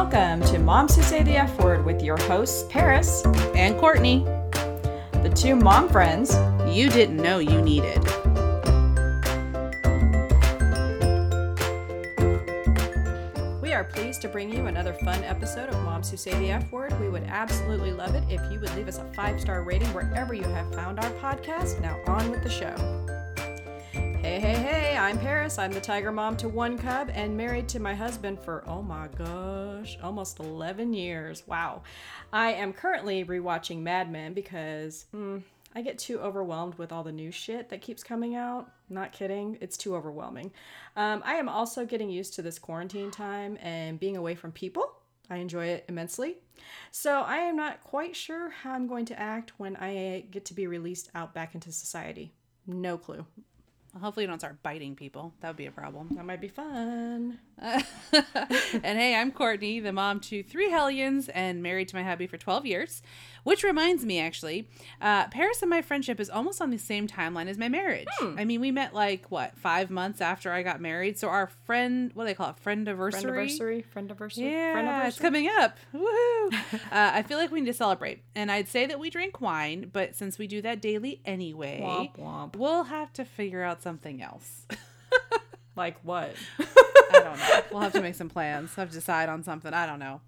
Welcome to Moms Who Say the F Word with your hosts, Paris, and Courtney, the two mom friends you didn't know you needed. We are pleased to bring you another fun episode of Moms Who Say the F Word. We would absolutely love it if you would leave us a five star rating wherever you have found our podcast. Now, on with the show. Hey, hey, hey, I'm Paris. I'm the tiger mom to one cub and married to my husband for, oh my gosh, almost 11 years. Wow. I am currently rewatching Mad Men because mm, I get too overwhelmed with all the new shit that keeps coming out. Not kidding, it's too overwhelming. Um, I am also getting used to this quarantine time and being away from people. I enjoy it immensely. So I am not quite sure how I'm going to act when I get to be released out back into society. No clue. Well, hopefully, you don't start biting people. That would be a problem. That might be fun. and hey, I'm Courtney, the mom to three hellions and married to my hubby for 12 years. Which reminds me, actually, uh, Paris and my friendship is almost on the same timeline as my marriage. Hmm. I mean, we met like, what, five months after I got married. So our friend, what do they call it? Friend anniversary? Friend anniversary? Friend anniversary? Yeah, it's coming up. Woohoo! uh, I feel like we need to celebrate. And I'd say that we drink wine, but since we do that daily anyway, womp, womp. we'll have to figure out something else. like what? I don't know. We'll have to make some plans. Have to decide on something. I don't know.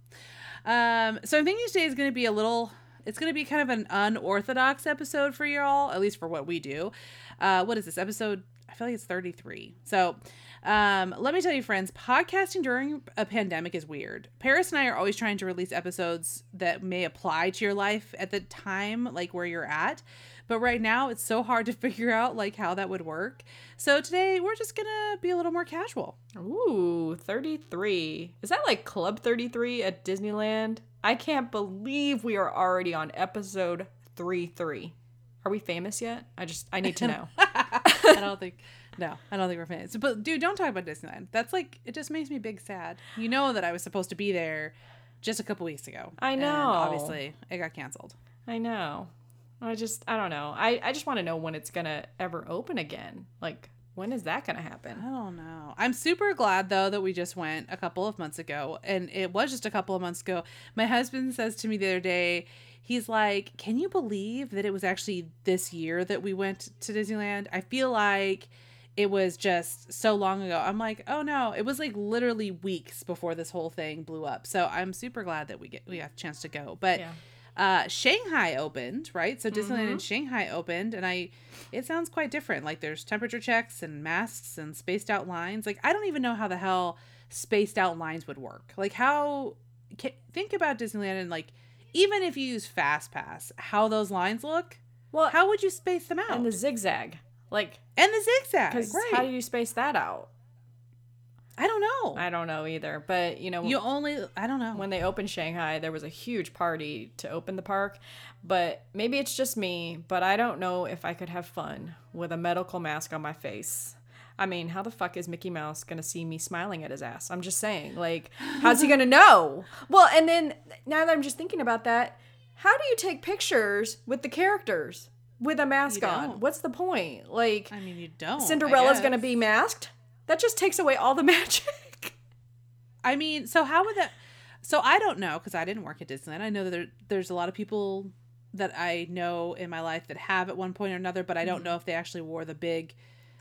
Um, so I'm thinking today is going to be a little it's going to be kind of an unorthodox episode for y'all, at least for what we do. Uh, what is this episode? I feel like it's 33. So, um, let me tell you, friends, podcasting during a pandemic is weird. Paris and I are always trying to release episodes that may apply to your life at the time, like where you're at. But right now, it's so hard to figure out like how that would work. So today, we're just gonna be a little more casual. Ooh, 33. Is that like Club 33 at Disneyland? I can't believe we are already on episode 3 3. Are we famous yet? I just, I need to know. I don't think, no, I don't think we're famous. But dude, don't talk about Disneyland. That's like, it just makes me big sad. You know that I was supposed to be there just a couple weeks ago. I know. obviously, it got canceled. I know. I just, I don't know. I, I just want to know when it's going to ever open again. Like, when is that going to happen? I don't know. I'm super glad though that we just went a couple of months ago and it was just a couple of months ago. My husband says to me the other day, he's like, "Can you believe that it was actually this year that we went to Disneyland?" I feel like it was just so long ago. I'm like, "Oh no, it was like literally weeks before this whole thing blew up." So I'm super glad that we get we got a chance to go. But yeah uh, Shanghai opened, right? So Disneyland mm-hmm. in Shanghai opened, and I, it sounds quite different. Like there's temperature checks and masks and spaced out lines. Like I don't even know how the hell spaced out lines would work. Like how, can, think about Disneyland and like even if you use Fast Pass, how those lines look. Well, how would you space them out? And the zigzag, like and the zigzag. Because right. how do you space that out? I don't know. I don't know either. But you know, you only I don't know. When they opened Shanghai, there was a huge party to open the park. But maybe it's just me, but I don't know if I could have fun with a medical mask on my face. I mean, how the fuck is Mickey Mouse gonna see me smiling at his ass? I'm just saying, like, how's he gonna know? Well, and then now that I'm just thinking about that, how do you take pictures with the characters with a mask on? What's the point? Like, I mean, you don't. Cinderella's gonna be masked. That just takes away all the magic. I mean, so how would that? So I don't know because I didn't work at Disneyland. I know that there, there's a lot of people that I know in my life that have at one point or another, but I don't mm-hmm. know if they actually wore the big,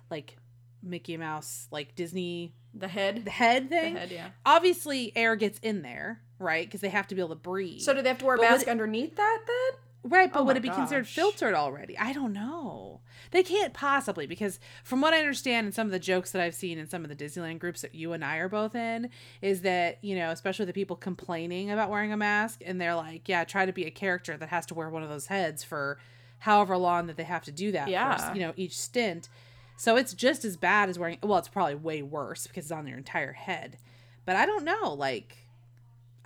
like Mickey Mouse, like Disney, the head, the head thing. The head, yeah. Obviously, air gets in there, right? Because they have to be able to breathe. So do they have to wear a but mask underneath that then? Right, but oh would it be gosh. considered filtered already? I don't know. They can't possibly because from what I understand and some of the jokes that I've seen in some of the Disneyland groups that you and I are both in is that, you know, especially the people complaining about wearing a mask and they're like, yeah, try to be a character that has to wear one of those heads for however long that they have to do that yeah. for, you know, each stint. So it's just as bad as wearing well, it's probably way worse because it's on their entire head. But I don't know, like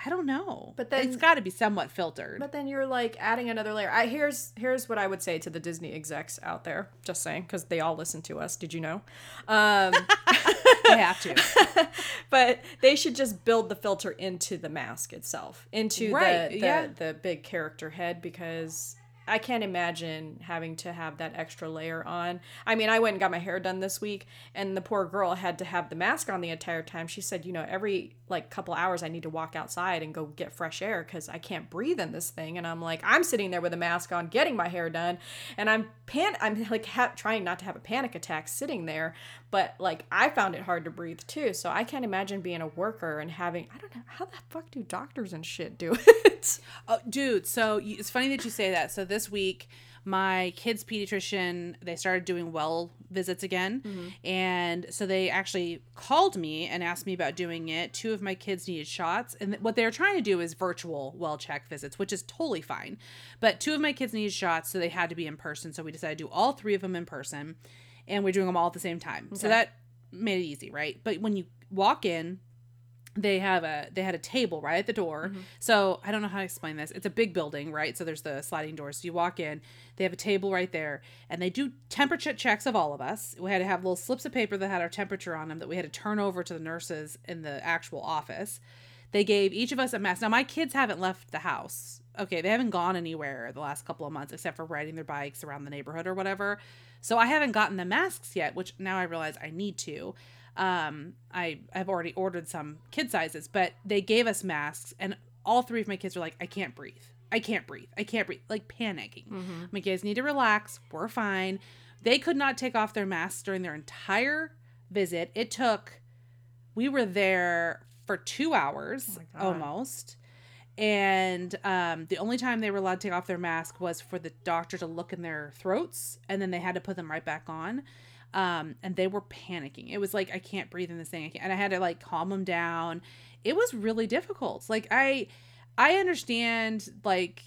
I don't know. But then it's got to be somewhat filtered. But then you're like adding another layer. I here's here's what I would say to the Disney execs out there. Just saying, because they all listen to us. Did you know? Um, they have to. but they should just build the filter into the mask itself, into right, the the, yeah. the big character head, because I can't imagine having to have that extra layer on. I mean, I went and got my hair done this week, and the poor girl had to have the mask on the entire time. She said, you know, every like couple hours I need to walk outside and go get fresh air because I can't breathe in this thing. And I'm like, I'm sitting there with a mask on, getting my hair done, and I'm pan, I'm like ha- trying not to have a panic attack sitting there, but like I found it hard to breathe too. So I can't imagine being a worker and having I don't know how the fuck do doctors and shit do it. Oh, dude, so it's funny that you say that. So this week, my kid's pediatrician they started doing well visits again, mm-hmm. and so they actually called me and asked me about doing it. Two of my kids needed shots, and what they were trying to do is virtual well check visits, which is totally fine. But two of my kids needed shots, so they had to be in person. So we decided to do all three of them in person, and we're doing them all at the same time. So that made it easy, right? But when you walk in they have a they had a table right at the door. Mm-hmm. So i don't know how to explain this. It's a big building right? So there's the sliding doors. So you walk in they have a table right there and they do temperature checks of all of us. We had to have little slips of paper that had our temperature on them that we had to turn over to the nurses in the actual office. They gave each of us a mask. Now my kids haven't left the house. Okay they haven't gone anywhere the last couple of months except for riding their bikes around the neighborhood or whatever. So i haven't gotten the masks yet which now i realize i need to um i i've already ordered some kid sizes but they gave us masks and all three of my kids were like i can't breathe. I can't breathe. I can't breathe like panicking. My kids need to relax. We're fine. They could not take off their masks during their entire visit. It took we were there for two hours God. almost. And um, the only time they were allowed to take off their mask was for the doctor to look in their throats and then they had to put them right back on um, and they were panicking. It was like i can't breathe in this thing. I can't, and i had to like calm them down. It was really difficult. Like i i understand like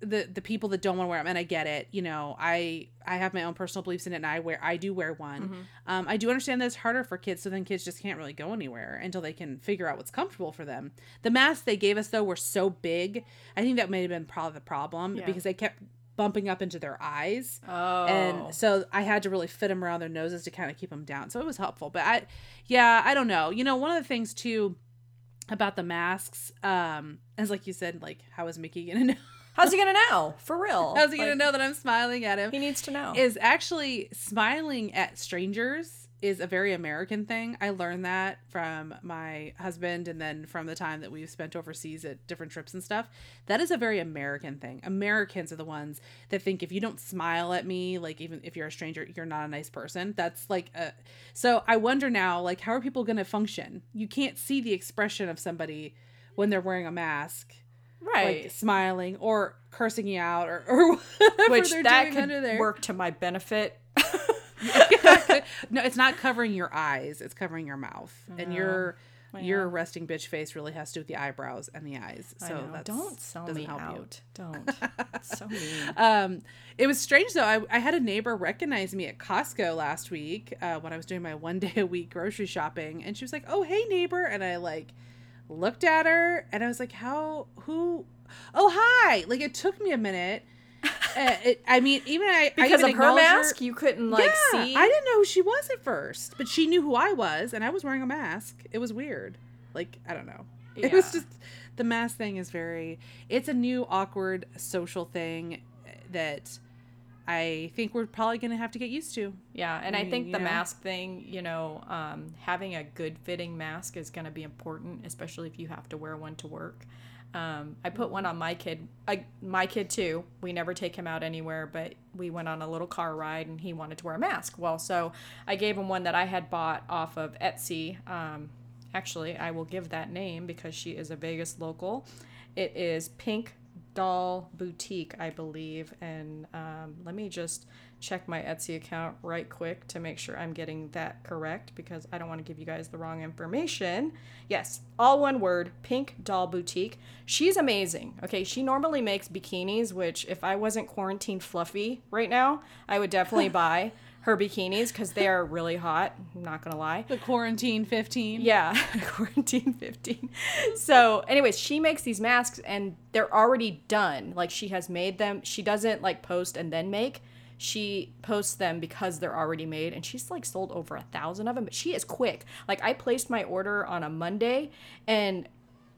the the people that don't want to wear them and i get it you know. I i have my own personal beliefs in it and i wear i do wear one. Um, i do understand that it's harder for kids so then kids just can't really go anywhere until they can figure out what's comfortable for them. The masks they gave us though were so big i think that may have been probably the problem Yeah. because they kept bumping up into their eyes Oh, and so I had to really fit them around their noses to kind of keep them down. So it was helpful. But I, yeah, I don't know. You know, one of the things too about the masks, um, is like you said, like how is Mickey gonna know? how's he gonna know? For real? How's he gonna know that I'm smiling at him? He needs to know. Is actually smiling at strangers is a very American thing. I learned that from my husband and then from the time that we've spent overseas at different trips and stuff. That is a very American thing. Americans are the ones that think if you don't smile at me, like even if you're a stranger, you're not a nice person. That's like a so I wonder now, like how are people gonna function? You can't see the expression of somebody when they're wearing a mask. right. Like smiling or cursing you out or, or whatever Which that doing could work to my benefit. no, it's not covering your eyes; it's covering your mouth, and your I your resting bitch face really has to do with the eyebrows and the eyes. So that's don't sell me help you. out. Don't. It's so mean. Um, it was strange though. I, I had a neighbor recognize me at Costco last week uh, when I was doing my one day a week grocery shopping, and she was like, "Oh, hey, neighbor," and I like looked at her, and I was like, "How? Who? Oh, hi!" Like it took me a minute. Uh, it, I mean, even I I because even of her mask, you couldn't like yeah, see. I didn't know who she was at first, but she knew who I was, and I was wearing a mask. It was weird. Like I don't know. It was just the mask thing is very. It's a new awkward social thing that I think we're probably gonna have to get used to. Yeah, and I, mean, think the know? mask thing, you know, um, having a good fitting mask is going to be important, especially if you have to wear one to work. Um, I put one on my kid, I, my kid too. We never take him out anywhere, but we went on a little car ride and he wanted to wear a mask. Well, so I gave him one that I had bought off of Etsy. Um, actually, I will give that name because she is a Vegas local. It is Pink Doll Boutique, I believe. And um, let me just check my Etsy account right quick to make sure I'm getting that correct because I don't want to give you guys the wrong information. Yes, all one word Pink Doll Boutique. She's amazing. Okay, she normally makes bikinis, which if I wasn't quarantined fluffy right now, I would definitely buy her bikinis because they are really hot. I'm not gonna lie. The quarantine fifteen. Yeah, quarantine 15. So, anyways, she makes these masks and they're already done. Like she has made them. She doesn't like post and then make. She posts them because they're already made and she's like sold over a thousand of them. But she is quick. Like I placed my order on a Monday and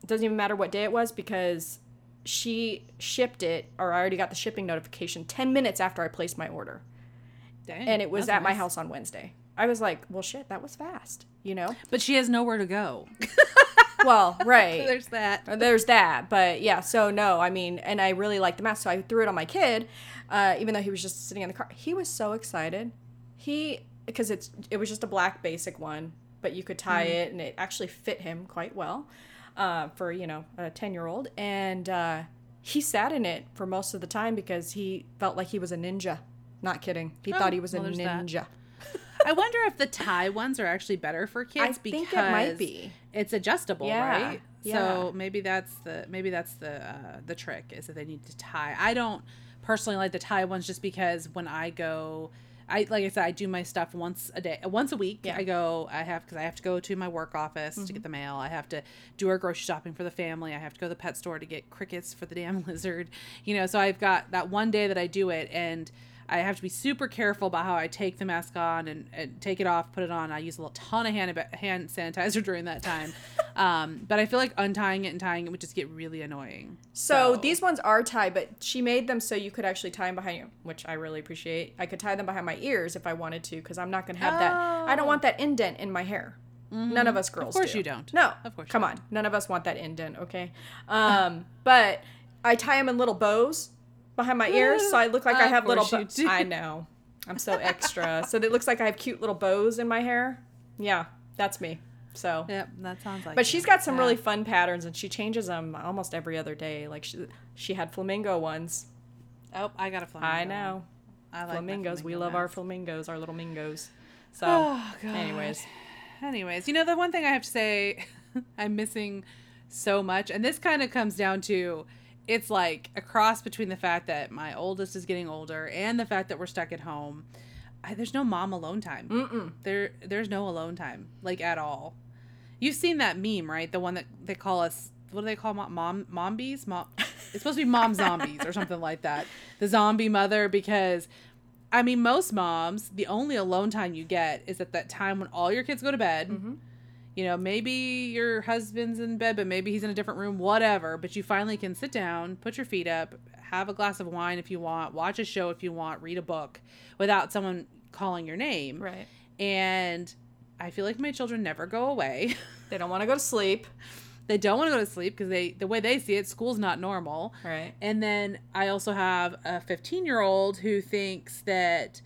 it doesn't even matter what day it was because she shipped it, or I already got the shipping notification 10 minutes after I placed my order. Dang, And it was at my house on Wednesday. I was like, well, shit, that was fast, you know? But she has nowhere to go. Well, right. There's that. Uh, There's that, but yeah. So no, I mean, and I really liked the mask, so I threw it on my kid, uh, even though he was just sitting in the car. He was so excited. He because it's it was just a black basic one, but you could tie it, and it actually fit him quite well, uh, for you know a ten year old, and uh, he sat in it for most of the time because he felt like he was a ninja. Not kidding. He Oh, thought he was a ninja. that. I wonder if the tie ones are actually better for kids I because think it might be. it's adjustable, Yeah, right? yeah. So maybe that's the maybe that's the uh, the trick is that they need to tie. I don't personally like the tie ones just because when I go. I like I said, I do my stuff once a day, once a week. Yeah. Mm-hmm. I go. I have because I have to go to my work office to get the mail. I have to do our grocery shopping for the family. I have to go to the pet store to get crickets for the damn lizard. You know, so I've got that one day that I do it, and I have to be super careful about how I take the mask on and, and take it off, put it on. I use a little ton of hand hand sanitizer during that time, um, but I feel like untying it and tying it would just get really annoying. So, these ones are tied, but she made them so you could actually tie them behind you, which I really appreciate. I could tie them behind my ears if I wanted to, because I'm not gonna have that. I don't want that indent in my hair. None of us girls. Oh. Mm-hmm. course do. you don't. No, Of course you Come on, none of us want that indent. Okay. Um, but I tie them in little bows behind my ears, so I look like I have little. Bo- I know. I'm so extra, so it looks like I have cute little bows in my hair. Yeah, that's me. So. Yep, that sounds like. But it. she's got some Yeah. really fun patterns, and she changes them almost every other day. Like she, she had flamingo ones. Oh, I got a flamingo. I know I like flamingos. we flamingo love our flamingos, our little mingos. So, Oh, anyways, Anyways, you know the one thing I have to say I'm missing so much, and this kind of comes down to it's like a cross between the fact that my oldest is getting older and the fact that we're stuck at home. I, there's no mom alone time. Mm-mm. There, there's no alone time like at all. You've seen that meme, right? The one that they call us. What do they call mom? Mom, mombies? Mom. It's supposed to be mom zombies or something like that. The zombie mother because I mean, most moms, the only alone time you get is at that time when all your kids go to bed. Mm-hmm. You know, maybe your husband's in bed, but maybe he's in a different room, whatever. But you finally can sit down, put your feet up, have a glass of wine if you want, watch a show if you want, read a book without someone calling your name. right. And I feel like my children never go away. They don't want to go to sleep. they don't want to go to sleep because they the way they see it, school's not normal. Right. And then I also have a 15 year old who thinks that,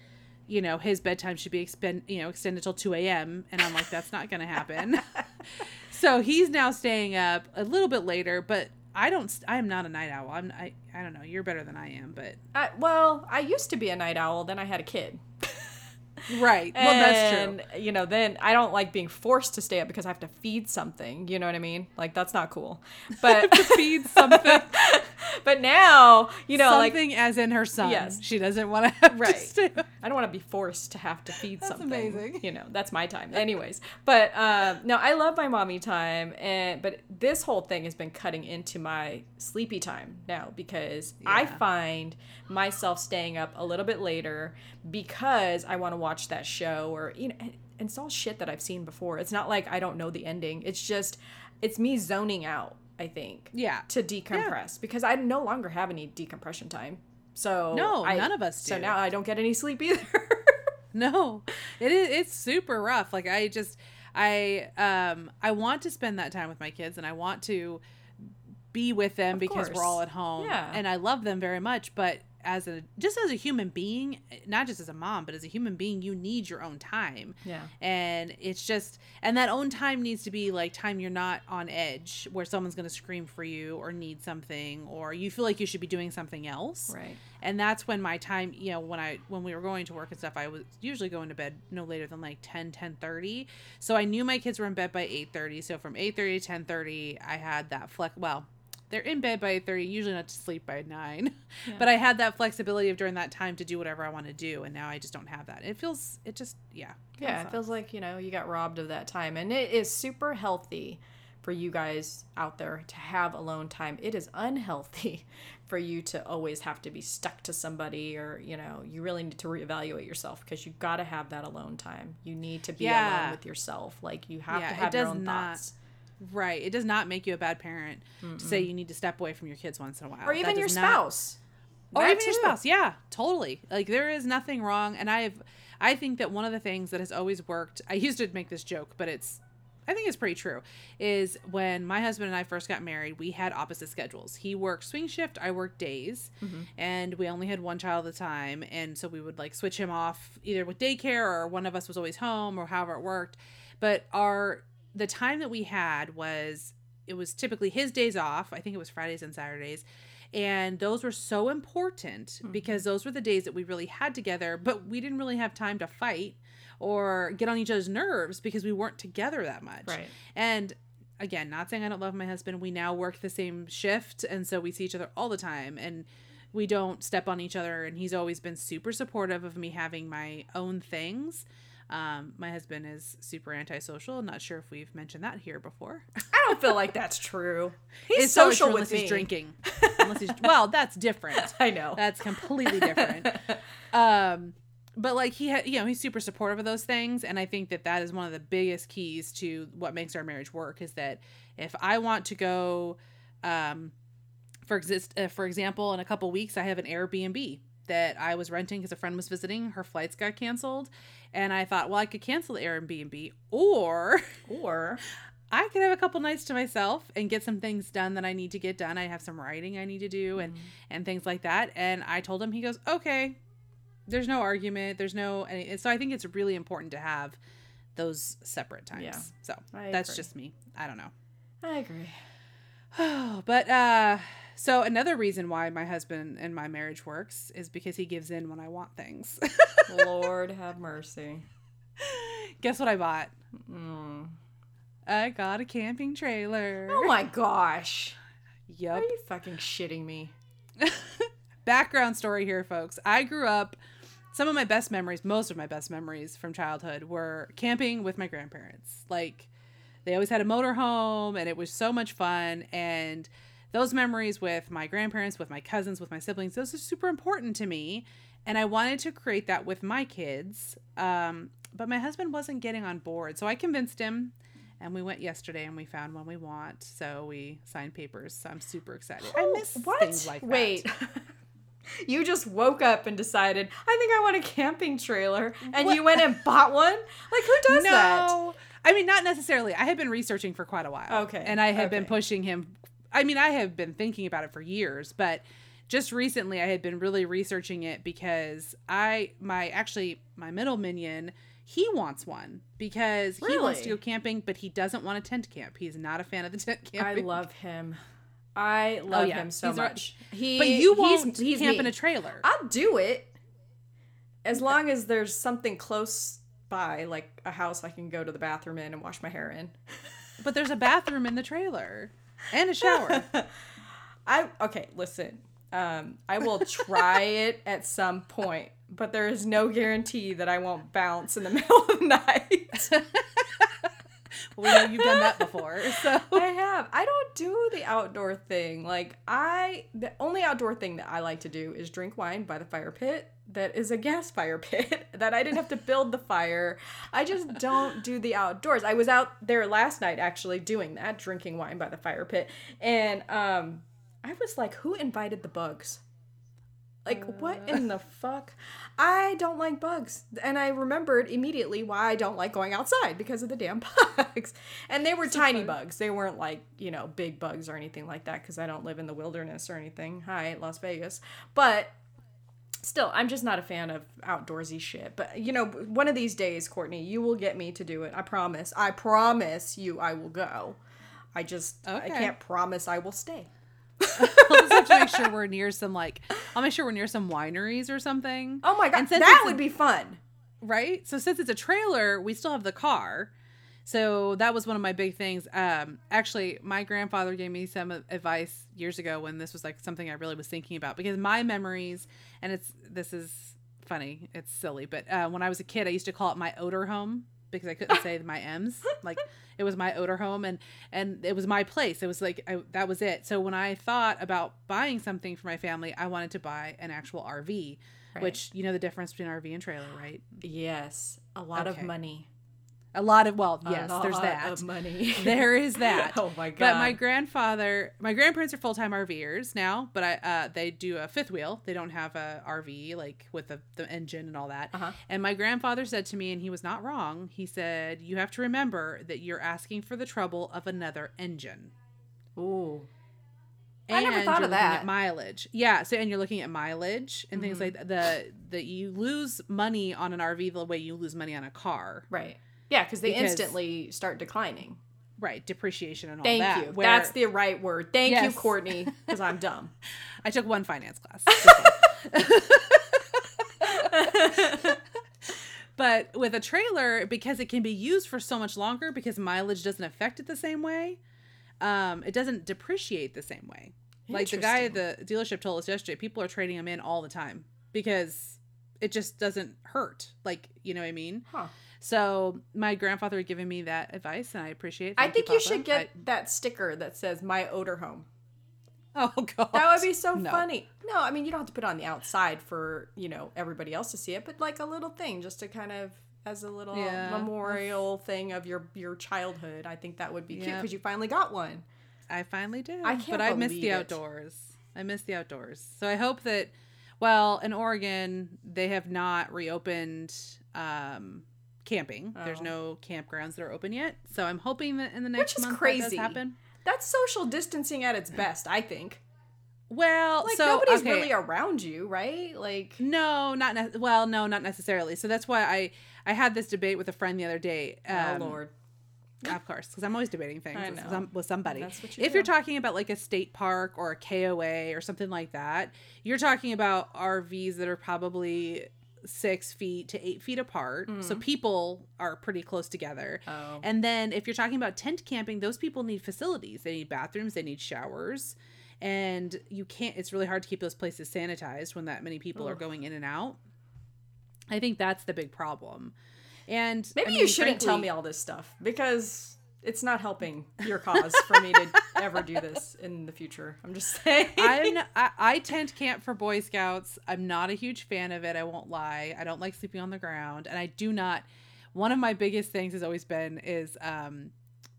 you know, his bedtime should be expend, you know, extended till 2 a.m. And I'm like, that's not going to happen. so he's now staying up a little bit later, but I don't, I am not a night owl. I'm, I, I don't know. You're better than I am, but. I, well, I used to be a night owl. Then I had a kid. Right. Well, that's true. And, You know, then I don't like being forced to stay up because I have to feed something. You know what I mean? Like that's not cool. But to feed something. but now, you know, like something as in her son. Yes. She doesn't want to have Right. to stay up. I don't want to be forced to have to feed That's something. amazing. You know, that's my time. Anyways, but uh, no, I love my mommy time, and but this whole thing has been cutting into my sleepy time now because I find myself staying up a little bit later because I want to watch that show or you know, and it's all shit that I've seen before. It's not like I don't know the ending. It's just it's me zoning out. I think Yeah. to decompress because I no longer have any decompression time. So No, I- none of us So now I don't get any sleep either. No, it is. It's super rough. Like I just, I, um, I want to spend that time with my kids, and I want to be with them Of because we're all at home. Yeah. and I love them very much. But as a just as a human being, not just as a mom, but as a human being, you need your own time. Yeah. And it's just, and that own time needs to be like time you're not on edge where someone's going to scream for you or need something or you feel like you should be doing something else Right. and that's when my time you know when i when we were going to work and stuff i was usually going to bed no later than like 10 10 30 so i knew my kids were in bed by 8 30 so from 8 30 to 10 30 i had that flex well they're in bed by 8 30 usually not to sleep by 9 but i had that flexibility of during that time to do whatever i want to do and now i just don't have that it feels it just yeah Yeah, it sucks. feels like, you know, you got robbed of that time. And it is super healthy for you guys out there to have alone time. It is unhealthy for you to always have to be stuck to somebody or, you know, you really need to reevaluate yourself because you got to have that alone time. You need to be Yeah. alone with yourself. Like you have Yeah, to have your own not- thoughts. Right. It does not make you a bad parent to say you need to step away from your kids once in a while. Or even your not- spouse. or even your spouse. Yeah, totally. Like there is nothing wrong. And I've, I think that one of the things that has always worked. I used to make this joke, but it's, I think it's pretty true. Is when my husband and I first got married, we had opposite schedules. He worked swing shift, I worked days, mm-hmm. and we only had one child at a time, and so we would like switch him off either with daycare or one of us was always home or however it worked. But our the time that we had was it was typically his days off. I think it was Fridays and Saturdays. And those were so important hmm. because those were the days that we really had together, but we didn't really have time to fight or get on each other's nerves because we weren't together that much. Right. And again, not saying I don't love my husband. We now work the same shift and so we see each other all the time and we don't step on each other and he's always been super supportive of me having my own things. Um, my husband is super antisocial. Not sure if we've mentioned that here before. I don't feel like that's true. He's It's social true with unless me. he's drinking. unless he's well, that's different. I know. That's completely different. um, but like he had, you know, he's super supportive of those things, and I think that that is one of the biggest keys to what makes our marriage work. Is that if I want to go, um, for exist, uh, for example, in a couple weeks, I have an Airbnb that I was renting because a friend was visiting. Her flights got canceled, and I thought, well, I could cancel the Airbnb, or or I could have a couple nights to myself and get some things done that I need to get done. I have some writing I need to do and and things like that. And I told him, he goes, okay. There's no argument. There's no, and so I think it's really important to have those separate times. Yeah, so I that's agree. just me. I don't know. I agree. but uh, so another reason why my husband and my marriage works is because he gives in when I want things. Lord have mercy. Guess what I bought? Mm. I got a camping trailer. Oh my gosh. Yep. Are you fucking shitting me? background story here, folks. I grew up, some of my best memories, most of my best memories from childhood were camping with my grandparents. Like, they always had a motorhome and it was so much fun. And those memories with my grandparents, with my cousins, with my siblings, those are super important to me. And I wanted to create that with my kids. Um, but my husband wasn't getting on board. So I convinced him. And we went yesterday and we found one we want. So we signed papers. So I'm super excited. I miss what? things like that. Wait. you just woke up and decided, I think I want a camping trailer, and you went and bought one? Like, who does that? no. I mean, not necessarily. I had been researching for quite a while. Okay, And I had been pushing him. I mean, I have been thinking about it for years, but just recently I had been really researching it because I, my, actually, my middle minion, he wants one because he wants to go camping, but he doesn't want a tent camp. He's not a fan of the tent camp. I love him. I oh, love yeah. him so He's much. He, but you he's- won't he's camp me. in a trailer. I'll do it as long as there's something close by, like a house I can go to the bathroom in and wash my hair in. but there's a bathroom in the trailer and a shower. I okay, listen. Um, I will try it at some point, but there is no guarantee that I won't bounce in the middle of the night. we know you've done that before. So I have. I don't do the outdoor thing. Like I the only outdoor thing that I like to do is drink wine by the fire pit. That is a gas fire pit that I didn't have to build the fire. I just don't do the outdoors. I was out there last night actually doing that, drinking wine by the fire pit. And um I was like, who invited the bugs? Like, what in the fuck? I don't like bugs. And I remembered immediately why I don't like going outside because of the damn bugs. And they were tiny bugs. They weren't like, you know, big bugs or anything like that because I don't live in the wilderness or anything. Hi, Las Vegas. But still, I'm just not a fan of outdoorsy shit. But, you know, one of these days, Courtney, you will get me to do it. I promise. I promise you I will go. I just, I can't promise I will stay. we'll just have to make sure we're near some like I'll make sure we're near some wineries or something. Oh my God. That it's a- would be fun. right? So since it's a trailer, we still have the car. So that was one of my big things. Um, actually, my grandfather gave me some advice years ago when this was like something I really was thinking about because my memories, and it's this is funny, it's silly, but uh, when I was a kid, I used to call it my odor home because I couldn't say my M's. Like it was my odor home, and and it was my place. It was like I, that was it. So when I thought about buying something for my family, I wanted to buy an actual RV. Right. Which you know the difference between RV and trailer, right? Yes. A lot Okay. of money. A lot of well, yes, there's lot that. of money. There is that. oh my god. But my grandfather, my grandparents are full time RVers now, but I uh, they do a fifth wheel. They don't have a RV like with the, the engine and all that. Uh-huh. And my grandfather said to me, and he was not wrong. He said, "You have to remember that you're asking for the trouble of another engine." Ooh. I never And thought you're of that. At mileage, yeah. So and you're looking at mileage and things Mhm. like that. The that you lose money on an RV the way you lose money on a car, Right. Yeah, because they Because- instantly start declining. right? Depreciation and all Thank that. Thank you. where- That's the right word. Thank you, Courtney, because I'm dumb. I took one finance class. but with a trailer, because it can be used for so much longer, because mileage doesn't affect it the same way, um, it doesn't depreciate the same way. Like the guy at the dealership told us yesterday, people are trading them in all the time because it just doesn't hurt. Like, you know what I mean? Huh. So my grandfather had given me that advice, and I appreciate it. I think you, Papa. should get I- that sticker that says "My Odor Home." oh god, That would be so No. funny. No, I mean you don't have to put it on the outside for you know everybody else to see it, but like a little thing, just to kind of as a little Yeah, memorial thing of your your childhood. I think that would be cute because you finally got one. I finally did. I can't but I miss believe the it. outdoors. I miss the outdoors. So I hope that, well, in Oregon, they have not reopened um, camping. There's Oh. no campgrounds that are open yet. So I'm hoping that in the next Which is month that crazy. does happen. That's social distancing at its best, I think. Well, Like so nobody's okay. really around you, right? Like No, not ne- well. No, not necessarily. So that's why I I had this debate with a friend the other day. oh Um, lord. Of course, because I'm always debating things with, some, with somebody. You if you're talking about like a state park or a KOA or something like that, you're talking about RVs that are probably six feet to eight feet apart. So mm-hmm. people are pretty close together. Oh. And then if you're talking about tent camping, those people need facilities. They need bathrooms, they need showers. And you can't, it's really hard to keep those places sanitized when that many people are going in and out. I think that's the big problem. And I Maybe mean, you shouldn't tell me all this stuff because it's not helping your cause for me to ever do this in the future. I'm just saying. I'm I, I tent camp for Boy Scouts. I'm not a huge fan of it. I won't lie. I don't like sleeping on the ground, and I do not. One of my biggest things has always been is um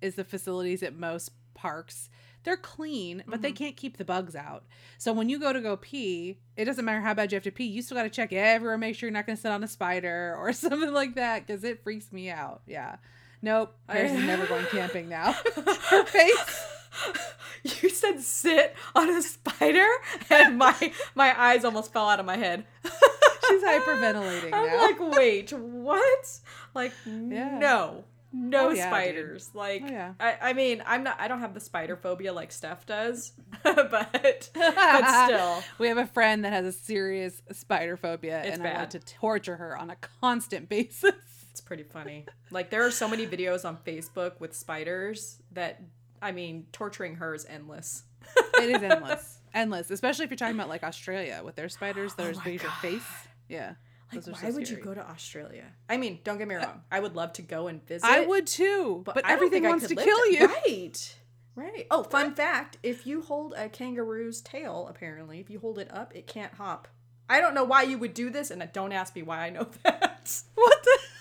is the facilities at most parks. They're clean, but they can't keep the bugs out. So when you go to go pee, it doesn't matter how bad you have to pee. You still got to check everywhere, make sure you're not going to sit on a spider or something like that, because it freaks me out. Yeah. Nope. Paris is never going camping now. Her face. you said sit on a spider, and my my eyes almost fell out of my head. She's hyperventilating I'm now. like, wait, what? Like, Yeah. no, no Oh, yeah, dude. spiders. Like, Oh, yeah. I, I mean, I'm not. I don't have the spider phobia like Steph does, but but still, we have a friend that has a serious spider phobia, It's and I want bad. to torture her on a constant basis. It's pretty funny. Like, there are so many videos on Facebook with spiders that, I mean, torturing her is endless. it is endless, endless. Especially if you're talking about like Australia with their spiders oh that are as Oh big as your face. Yeah, Like, why so would you go to Australia? I mean, don't get me wrong. I would love to go and visit. I would too, but, don't everything wants to kill there. you. Right. Right. Oh, fun fact: if you hold a kangaroo's tail, apparently, if you hold it up, it can't hop. I don't know why you would do this, and don't ask me why I know that. What the hell was that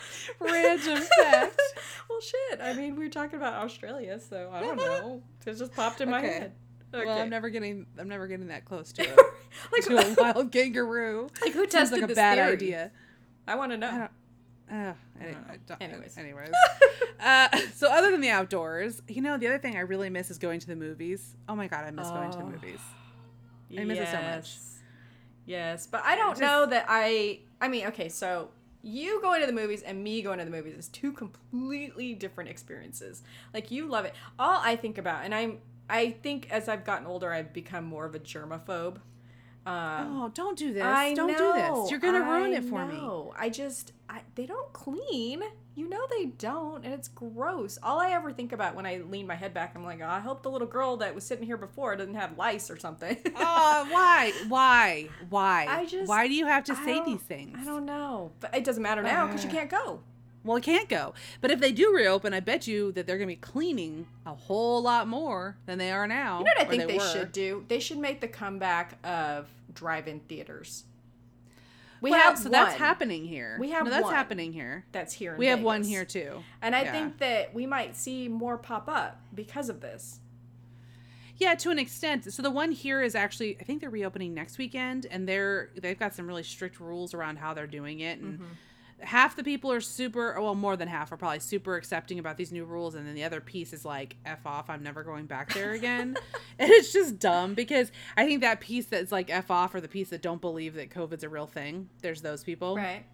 random fact? well, shit. I mean, we were talking about Australia, so I don't know. It just popped in my Okay. head. Okay. Well, I'm never getting. I'm never getting that close to it. like, to a wild kangaroo. like who tested Sounds like a this bad theory? idea. I want to know. Uh, anyway, Anyways. anyways. uh, so other than the outdoors, you know, the other thing I really miss is going to the movies. Oh my god, I miss going to the Oh. movies. I miss it so much. Yes. Yes, but I don't just- know that I. I mean, okay, so you going to the movies and me going to the movies is two completely different experiences. Like you love it. All I think about, and I'm, I think as I've gotten older, I've become more of a germaphobe. Um, Oh, don't do this! I don't do this! You're gonna ruin it for me. know. I just, I, they don't clean. You know they don't, and it's gross. All I ever think about when I lean my head back, I'm like, oh, I hope the little girl that was sitting here before doesn't have lice or something. Oh, why? Why? Why? I just- Why do you have to I say these things? I don't know, but it doesn't matter now because you Uh. can't go. Well, it can't go. But if they do reopen, I bet you that they're gonna be cleaning a whole lot more than they are now. You know what I think they, were. should do? They should make the comeback of drive-in theaters. We well, have so that's happening here. We have no, that's one. happening here. That's here. We have one here too. and I Yeah. think that we might see more pop up because of this. Yeah, to an extent. So the one here is actually I think they're reopening next weekend and they're they've got some really strict rules around how they're doing it and mm-hmm. Half the people are super well more than half are probably super accepting about these new rules and then the other piece is like f off i'm never going back there again and it's just dumb because i think that piece that's like f off or the piece that don't believe that covid's a real thing there's those people Right.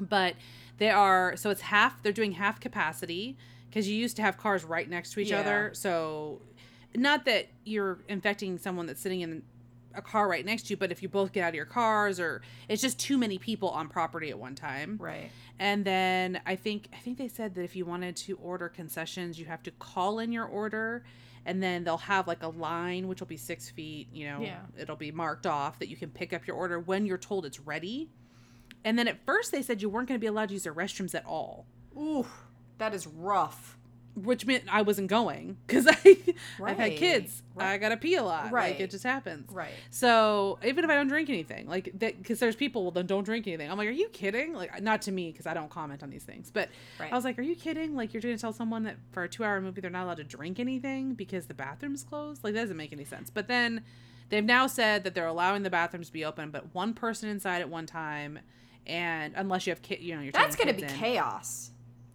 but they are so it's half they're doing half capacity because you used to have cars right next to each Yeah. other so not that you're infecting someone that's sitting in a car right next to you but if you both get out of your cars or it's just too many people on property at one time Right. and then i think i think they said that if you wanted to order concessions you have to call in your order and then they'll have like a line which will be six feet you know Yeah. it'll be marked off that you can pick up your order when you're told it's ready and then at first they said you weren't going to be allowed to use their restrooms at all Ooh, that is rough. Which meant i wasn't going because i i've had kids Right. i gotta pee a lot like Right. it just happens Right. so even if I don't drink anything, like that, because there's people well, then don't drink anything. I'm like, are you kidding? Like, not to me because I don't comment on these things, but Right. I was like, are you kidding? Like, you're going to tell someone that for a two-hour movie they're not allowed to drink anything because the bathroom's closed? Like, that doesn't make any sense. But then they've now said that they're allowing the bathrooms to be open, but one person inside at one time, and unless you have kid, you know, you're That's gonna be in, chaos.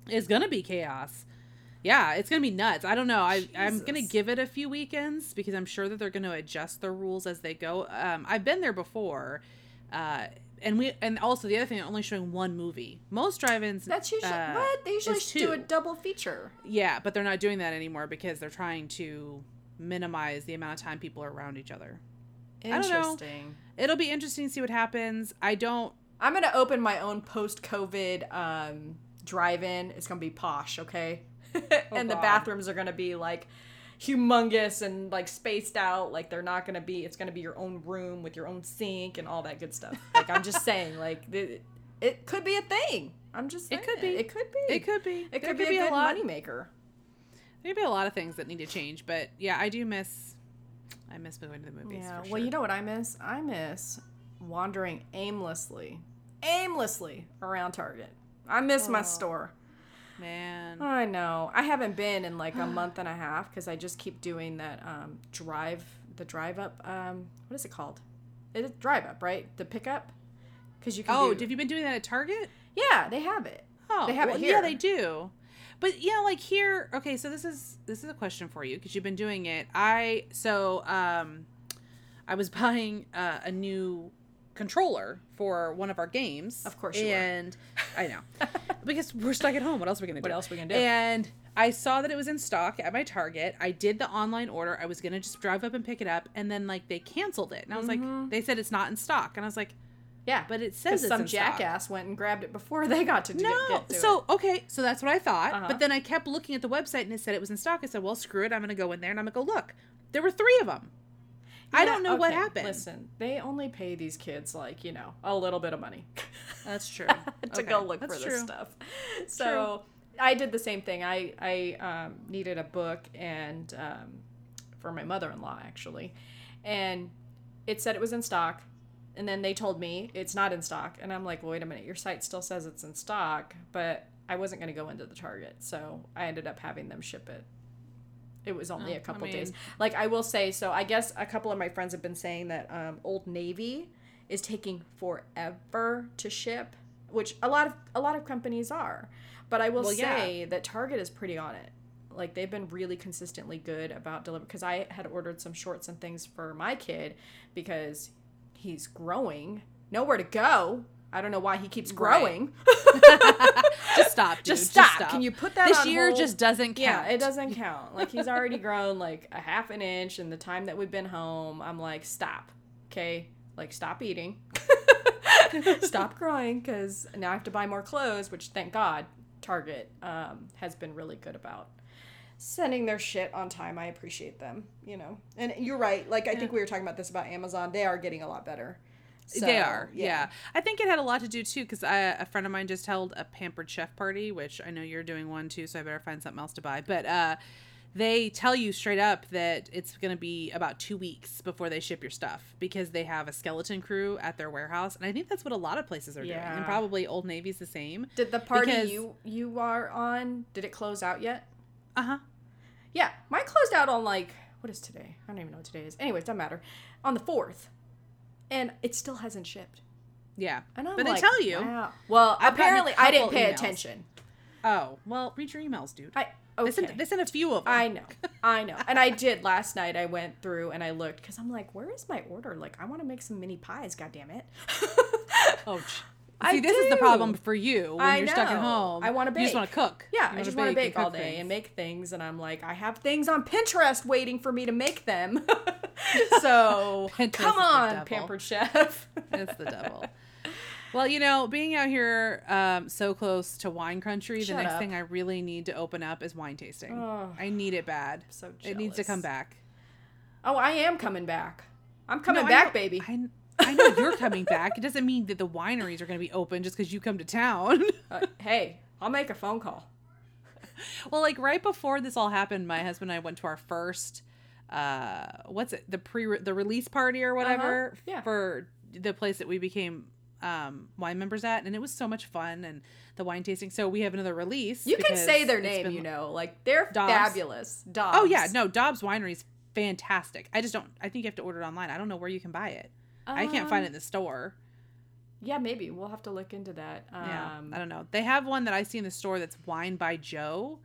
It's gonna be chaos. Yeah, it's gonna be nuts. I don't know. I I'm gonna give it a few weekends because I'm sure that they're gonna adjust their rules as they go. Um, I've been there before, uh, and we and also the other thing, they're only showing one movie. Most drive-ins. That's usually uh, what they usually do a double feature. Yeah, but they're not doing that anymore because they're trying to minimize the amount of time people are around each other. Interesting. It'll be interesting to see what happens. I don't. I'm gonna open my own post-COVID um, drive-in. It's gonna be posh, okay? Oh, and the bathrooms are gonna be like humongous and like spaced out. Like they're not gonna be. It's gonna be your own room with your own sink and all that good stuff. Like I'm just saying, like it, it could be a thing. I'm just. It could be. It could be. It could be. It There could be, a good lot. moneymaker. There'd be a lot of things that need to change, but yeah, I do miss. I miss going to the movies. Yeah. Well, sure. you know what I miss? I miss wandering aimlessly, aimlessly around Target. I miss my Oh. store. Man. I know. I haven't been in like a month and a half because I just keep doing that um, drive, the drive up. Um, what is it called? It is drive up, right? The pickup. Because you can. Oh, do, have you been doing that at Target? Yeah, they have it. Oh, They have it here. Yeah, they do. But yeah, like here. Okay, so this is this is a question for you because you've been doing it. I so um, I was buying uh, a new controller for one of our games. Of course were. and I know because we're stuck at home. What else are we gonna do? What else we gonna do? And I saw that it was in stock at my Target. I did the online order. I was gonna just drive up and pick it up, and then like they canceled it, and I was Mm-hmm. like, they said it's not in stock, and I was like, Yeah, but it says it's some in stock. jackass went and grabbed it before they got to do No. get to so it. okay, so that's what I thought. Uh-huh. But then I kept looking at the website and it said it was in stock. I said, "Well, screw it. I'm going to go in there and I'm going to go look." There were 3 of them. I don't know what happened. Listen, they only pay these kids like you know a little bit of money. That's true. to go look That's for this true. stuff. So I did the same thing. I I um, needed a book and um, for my mother-in-law actually, and it said it was in stock, and then they told me it's not in stock, and I'm like, well, wait a minute, your site still says it's in stock, but I wasn't going to go into the Target, so I ended up having them ship it. It was only Oh, a couple I mean- days. Like I will say, so I guess a couple of my friends have been saying that um, Old Navy is taking forever to ship, which a lot of a lot of companies are. But I will Well, yeah. say that Target is pretty on it. Like they've been really consistently good about deliver because I had ordered some shorts and things for my kid because he's growing, nowhere to go. I don't know why he keeps Right. just stop. Dude. Just stop. Can you put that This year hold? just doesn't count. Yeah, it doesn't count. Like he's already grown like a half an inch in the time that we've been home. I'm like, stop. Okay? Like stop eating. stop growing cuz now I have to buy more clothes, which thank God Target um, has been really good about sending their shit on time. I appreciate them, you know. And you're right. Like I think we were talking about this about Amazon. They are getting a lot better. They are, yeah. I think it had a lot to do too, because a friend of mine just held a pampered chef party, which I know you're doing one too, so I better find something else to buy. But uh, they tell you straight up that it's going to be about two weeks before they ship your stuff because they have a skeleton crew at their warehouse, and I think that's what a lot of places are doing, and probably Old Navy's the same. Did the party Because- you you are on? Did it close out yet? Uh huh. Yeah, mine closed out on like what is today? I don't even know what today is. Anyways, it doesn't matter. On the fourth, and it still hasn't shipped. Yeah, And I'm but like, they tell you. Wow. Well, I've apparently I didn't pay emails. attention. Oh well, read your emails, dude. I They okay. sent, they sent a few of them. I know, I know, and I did last night. I went through and I looked because I'm like, where is my order? Like, I want to make some mini pies. God damn it! Oh, ch- I see, this is the problem for you when I you're stuck at home. I wanna bake. You just want to cook. Yeah, I just want to bake all day things. and make things, and I'm like, I have things on Pinterest waiting for me to make them. so come on, pampered chef. It's the devil. Well, you know, being out here um, so close to wine country, Shut the next up. thing I really need to open up is wine tasting. Oh. I need it bad. So it needs to come back. oh, I am coming back. I'm coming No, back, know- baby. I, I know you're coming back. It doesn't mean that the wineries are going to be open just because you come to town. Uh, hey, I'll make a phone call. well, like right before this all happened, my husband and I went to our first, uh, what's it, the pre the release party or whatever Uh-huh, yeah. for the place that we became um, wine members at, and it was so much fun and the wine tasting. So we have another release. You can say their name, you know, like they're Dobbes? fabulous. Dobbes. Oh yeah, no, Dobbes Winery's fantastic. I just don't. I think you have to order it online. I don't know where you can buy it. I can't find it in Um, the store. Yeah, maybe we'll have to look into that. Um, Yeah, I don't know. They have one that I see in the store that's Wine by Joe,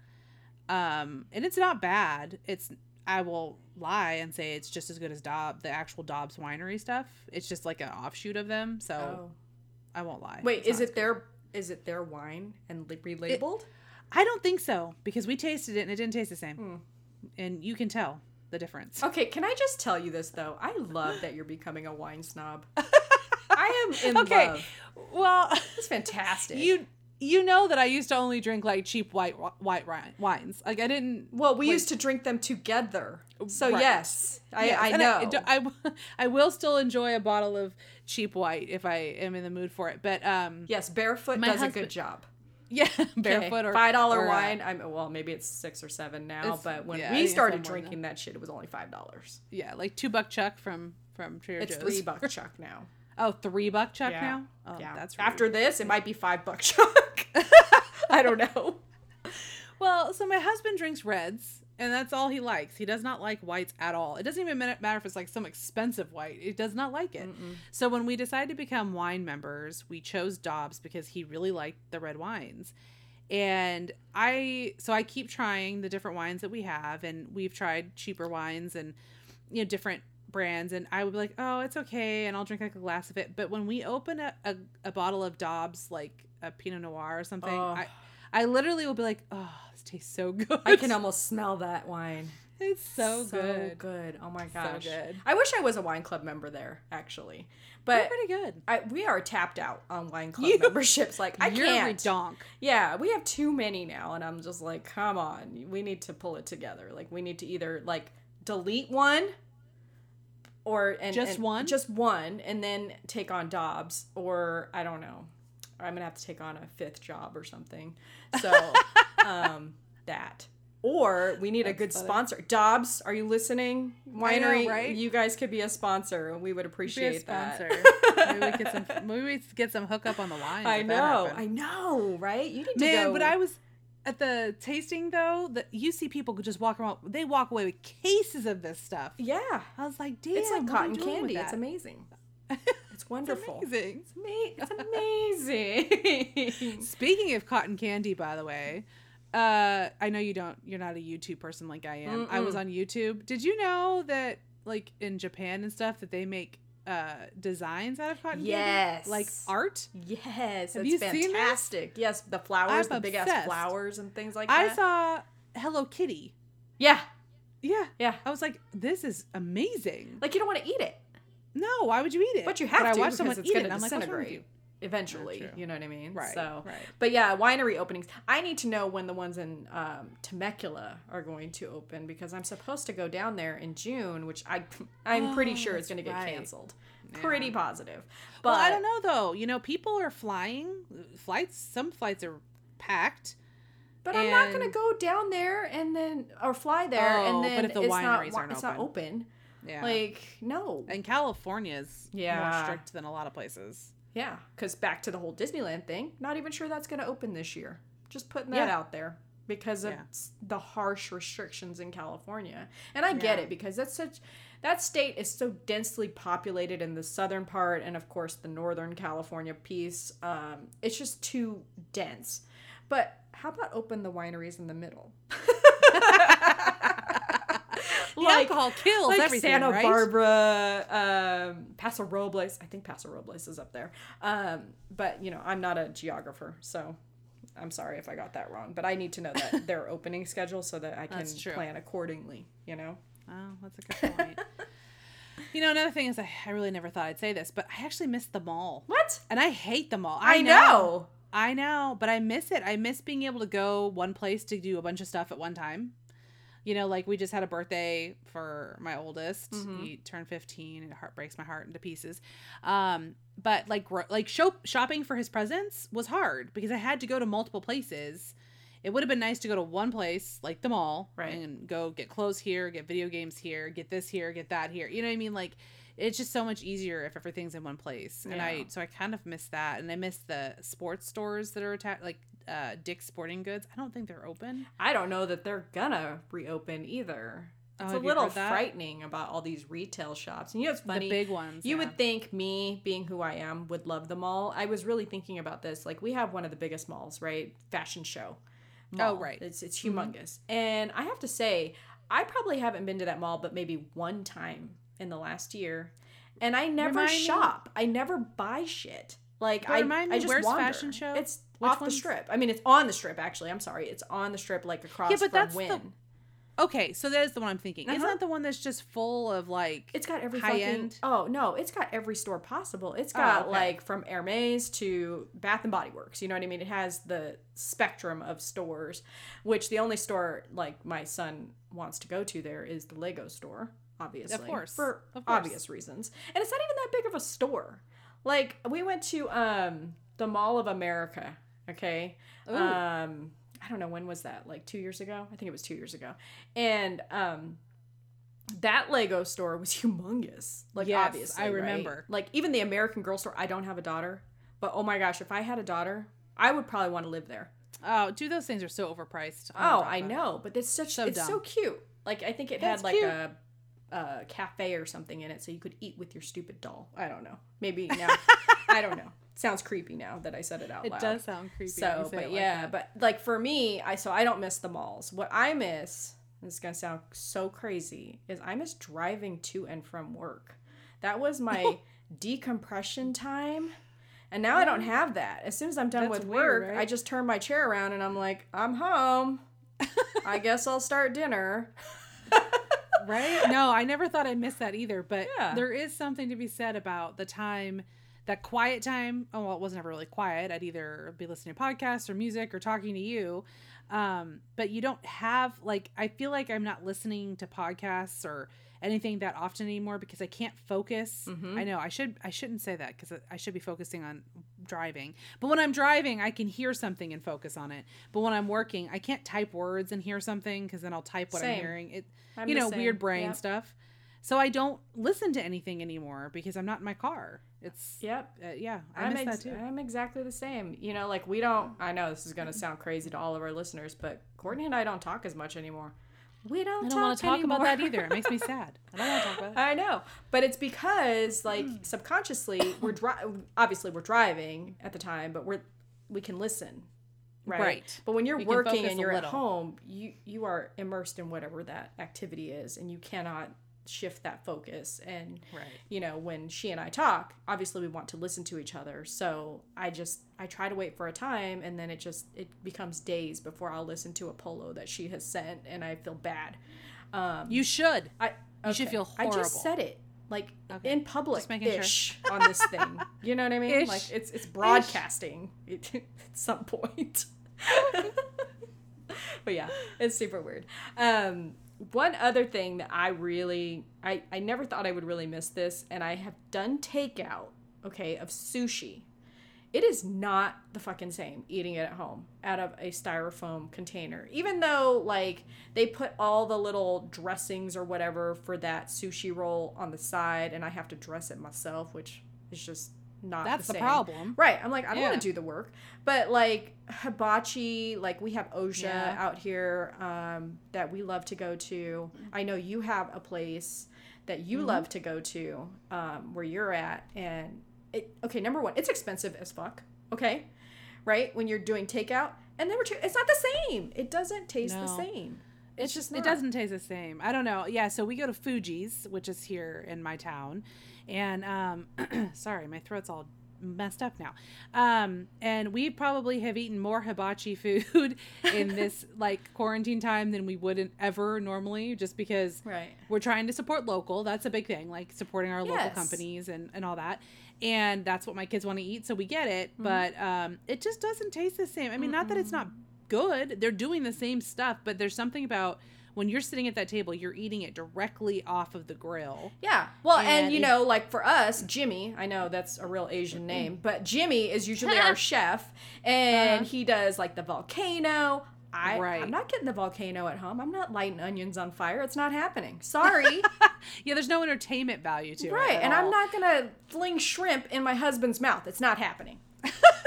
um, and it's not bad. It's I will lie and say it's just as good as Dob, the actual Dobbes Winery stuff. It's just like an offshoot of them, so Oh. I won't lie. Wait, It's is it their is it their wine and relabeled? good. I don't think so because we tasted it and it didn't taste the same, Hmm. and you can tell the difference. Okay, can I just tell you this though? I love that you're becoming a wine snob. I am in Okay, love. well, It's fantastic. you you know that I used to only drink like cheap white white wines. Like I didn't. well, we like- used to drink them together. So Right. yes, I, Yes, I know. I, I, I will still enjoy a bottle of cheap white if I am in the mood for it. But um, yes, barefoot does a good job. Yeah, Okay, barefoot or five dollar uh, wine. I'm well, maybe it's six or seven now, It's- but when yeah, we started drinking that shit, it was only five dollars. yeah, like two buck chuck from from Trader It's Joe's. three buck chuck now. Oh, three buck chuck Yeah. now. Oh, yeah. that's rude. after this, it might be five buck chuck. I don't know. Well, so my husband drinks reds, and that's all he likes. He does not like whites at all. It doesn't even matter if it's like some expensive white. He does not like it. So when we decided to become wine members, we chose Dobbes because he really liked the red wines. And I so I keep trying the different wines that we have and we've tried cheaper wines and you know different brands and I would be like, "Oh, it's okay." And I'll drink like a glass of it. But when we open a, a, a bottle of Dobbes like a Pinot Noir or something, Oh. I I literally will be like, "Oh, this tastes so good." I can almost smell that wine. It's so, good. good. Oh my gosh. good. I wish I was a wine club member there, actually. But pretty good. I, we are tapped out on wine club You- memberships. Like I can't. redonk. Yeah, we have too many now, and I'm just like, come on, we need to pull it together. Like we need to either like delete one, or and Just and- one? just one, and then take on Dobbes, or I don't know. I'm gonna have to take on a fifth job or something. So, um, that. Or we need a good funny. sponsor. Dobbes, are you listening? I know, Winery, right? you guys could be a sponsor, we would Be a appreciate sponsor. that. maybe we get some. Maybe we get some hookup on the line. I know, I know, right? You need to Man, go. but I was at the tasting though. That you see people could just walk around. They walk away with cases of this stuff. yeah, I was like, damn, it's like cotton you doing with candy. It's amazing. It's wonderful. Amazing. It's, ama- it's amazing. Speaking of cotton candy, by the way, uh, I know you don't. You're not a YouTube person like I am. I was on YouTube. Did you know that, like in Japan and stuff, that they make uh designs out of cotton Yes. candy, like art? yes, Have it's you seen this? fantastic. Yes, the flowers, I'm the big ass flowers and things like I that. I saw Hello Kitty. yeah, Yeah, yeah. I was like, this is amazing. Like you don't want to eat it, No, why would you eat it? but you have I to watched because someone it's eat going it. to and I'm like, what's wrong disintegrate you? eventually. you know what I mean? Right. So, right. but yeah, winery openings. I need to know when the ones in um, Temecula are going to open because I'm supposed to go down there in June, which I I'm pretty Oh, sure is going to get right. canceled. Pretty positive. But well, I don't know though. You know, people are flying. Flights. Some flights are packed. But I'm not gonna go down there and then or fly there Oh, and but if the it's not wineries wi- aren't it's not open. Yeah. Like no, and California is more Yeah. strict than a lot of places. yeah, because back to the whole Disneyland thing. Not even sure that's gonna open this year. Just putting that Yeah. out there because of Yeah. the harsh restrictions in California. And I get Yeah. it because that's such that state is so densely populated in the southern part and of course the northern California piece. Um, it's just too dense. But how about open the wineries in the middle? The alcohol kills like everything, Santa right? Barbara, um, Paso Robles. I think Paso Robles is up there. Um, but you know, I'm not a geographer, so I'm sorry if I got that wrong. But I need to know that their opening schedule so that I can plan accordingly. You know. Oh, that's a good point. you know, another thing is I, I really never thought I'd say this, but I actually miss the mall. What? And I hate the mall. I, know. I know, but I miss it. I miss being able to go one place to do a bunch of stuff at one time. You know, like we just had a birthday for my oldest. Mhm. He turned 15 and it heart breaks my heart into pieces. Um, but like gro- like shop- shopping for his presents was hard because I had to go to multiple places. It would have been nice to go to one place like the mall Right. and go get clothes here, get video games here, get this here, get that here. You know what I mean? Like it's just so much easier if everything's in one place. And I so I kind of miss that and I miss the sports stores that are attached like uh Dick's Sporting Goods. I don't think they're open. I don't know that they're gonna reopen either. Oh, It's a little frightening about all these retail shops. And you know what's funny? The big ones. You yeah. would think me, being who I am, would love the mall. I was really thinking about this. Like we have one of the biggest malls, right? Fashion show. Oh, right. It's it's Mhm. humongous. And I have to say, I probably haven't been to that mall but maybe one time in the last year. And I never Remind me- shop. I never buy shit. Like I, remind I me, just where's wander. Fashion Show? It's Which off one's- the strip. I mean, it's on the strip. Actually, I'm sorry. It's on the strip, like across Yeah, but from that's the-. Okay, so that is the one I'm thinking. Isn't Uh-huh. that the one that's just full of like It's got every high fucking. end? Oh no, it's got every store possible. It's got okay. like from Hermes to Bath and Body Works. You know what I mean? It has the spectrum of stores, which the only store like my son wants to go to there is the Lego store, obviously, course. for Of course. obvious reasons. And it's not even that big of a store. Like we went to um the Mall of America. Okay, Ooh. um I don't know when was that? Like two years ago? I think it was two years ago, and um that Lego store was humongous. Like Yes, obviously, I right? remember. Like even the American Girl store. I don't have a daughter, but oh my gosh, if I had a daughter, I would probably want to live there. Oh, dude, those things are so overpriced. don't Oh, I it. know, but it's such So it's so cute. Like I think it That's had like cute. a, a cafe or something in it, so you could eat with your stupid doll. I don't know. Maybe now. I don't know. Sounds creepy now that I said it out It loud. It does sound creepy. So, but it like yeah, but like for me, I so I don't miss the malls. What I miss, this is gonna sound so crazy, is I miss driving to and from work. That was my decompression time. And now I don't have that. As soon as I'm done That's with weird, work, right? I just turn my chair around and I'm like, I'm home. I guess I'll start dinner. Right? No, I never thought I'd miss that either. But Yeah. there is something to be said about the time, that quiet time. Oh, well, it wasn't ever really quiet. I'd either be listening to podcasts or music or talking to you. Um, but you don't have like I feel like I'm not listening to podcasts or anything that often anymore because I can't focus. Mhm. I know I should I shouldn't say that because I should be focusing on driving. But when I'm driving, I can hear something and focus on it. But when I'm working, I can't type words and hear something because then I'll type what I'm hearing. It I'm you know same. weird brain Yep. stuff. So I don't listen to anything anymore because I'm not in my car. It's Yep. uh, yeah, I I'm miss ex- that too. I'm exactly the same. You know, like we don't. I know this is gonna sound crazy to all of our listeners, but Courtney and I don't talk as much anymore. We don't. I don't talk want to talk about that either. It makes me sad. I don't want to talk about it. I know, but it's because like hmm. subconsciously we're dri- obviously we're driving at the time, but we're we can listen, right? Right. But when you're We working and you're at home, you you are immersed in whatever that activity is, and you cannot shift that focus. And Right. you know, when she and I talk, obviously we want to listen to each other. So I just I try to wait for a time, and then it just it becomes days before I'll listen to a polo that she has sent, and I feel bad. Um, You should. I You should okay. feel I just said it like Okay. in public making sure. on this thing. You know what I mean? Ish. Like it's it's broadcasting it, at some point. but yeah, it's super weird. Um, one other thing that I really I I never thought I would really miss this, and I have done takeout okay of sushi. it is not the fucking same eating it at home out of a styrofoam container. Even though like they put all the little dressings or whatever for that sushi roll on the side and I have to dress it myself, which is just not That's the, the problem. Right. I'm like, I don't Yeah. want to do the work. But like hibachi, like we have Oja Yeah. out here um, that we love to go to. I know you have a place that you Mm-hmm. love to go to um, where you're at. And it, okay, number one, it's expensive as fuck. Okay. Right. When you're doing takeout. And number two, it's not the same. It doesn't taste the No. same. It's just not. It doesn't taste the same. I don't know. Yeah, so we go to Fuji's, which is here in my town. And um sorry, my throat's all messed up now. Um and we probably have eaten more hibachi food in this like quarantine time than we wouldn't ever normally just because Right. we're trying to support local. That's a big thing, like supporting our local companies and, and all that. And that's what my kids want to eat, so we get it. Mm-hmm. But um, it just doesn't taste the same. I mean, not that it's not good. They're doing the same stuff, but there's something about when you're sitting at that table, you're eating it directly off of the grill. Yeah. Well, and, And you know, like for us, Jimmy, I know that's a real Asian name, but Jimmy is usually our chef and Uh-huh. he does like the volcano. I, Right. I'm not getting the volcano at home. I'm not lighting onions on fire. It's not happening. Sorry. Yeah, there's no entertainment value to it. right. And I'm not going to fling shrimp in my husband's mouth. It's not happening.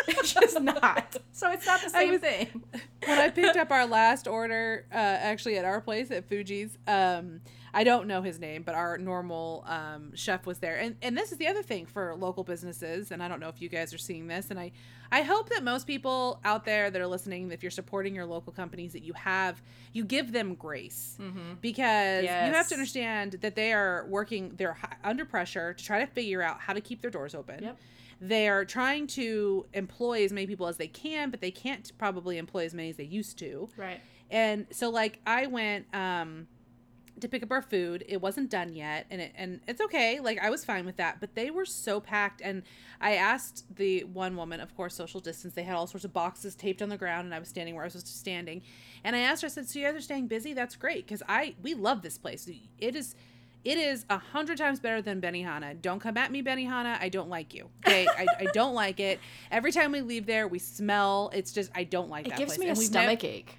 It's just not. So it's not the same was- thing. when I picked up our last order, uh, actually at our place at Fuji's, um, I don't know his name, but our normal um, chef was there. And and this is the other thing for local businesses, and I don't know if you guys are seeing this, and I I hope that most people out there that are listening, if you're supporting your local companies, that you have you give them grace because you have Mm-hmm. To understand that they are working, they're under pressure to try to figure out how to keep their doors open. Yep. They are trying to employ as many people as they can, but they can't probably employ as many as they used to. Right. And so like I went um to pick up our food. It wasn't done yet and it and it's okay. Like I was fine with that, but they were so packed and I asked the one woman, of course, social distance. They had all sorts of boxes taped on the ground and I was standing where I was supposed to standing. And I asked her I said, "So you guys are staying busy? That's great cuz I we love this place. It is it is a hundred times better than Benihana. Don't come at me, Benihana. I don't like you. Okay, I, I don't like it. Every time we leave there, we smell. It's just I don't like It that gives place. me a And nev- stomach ache.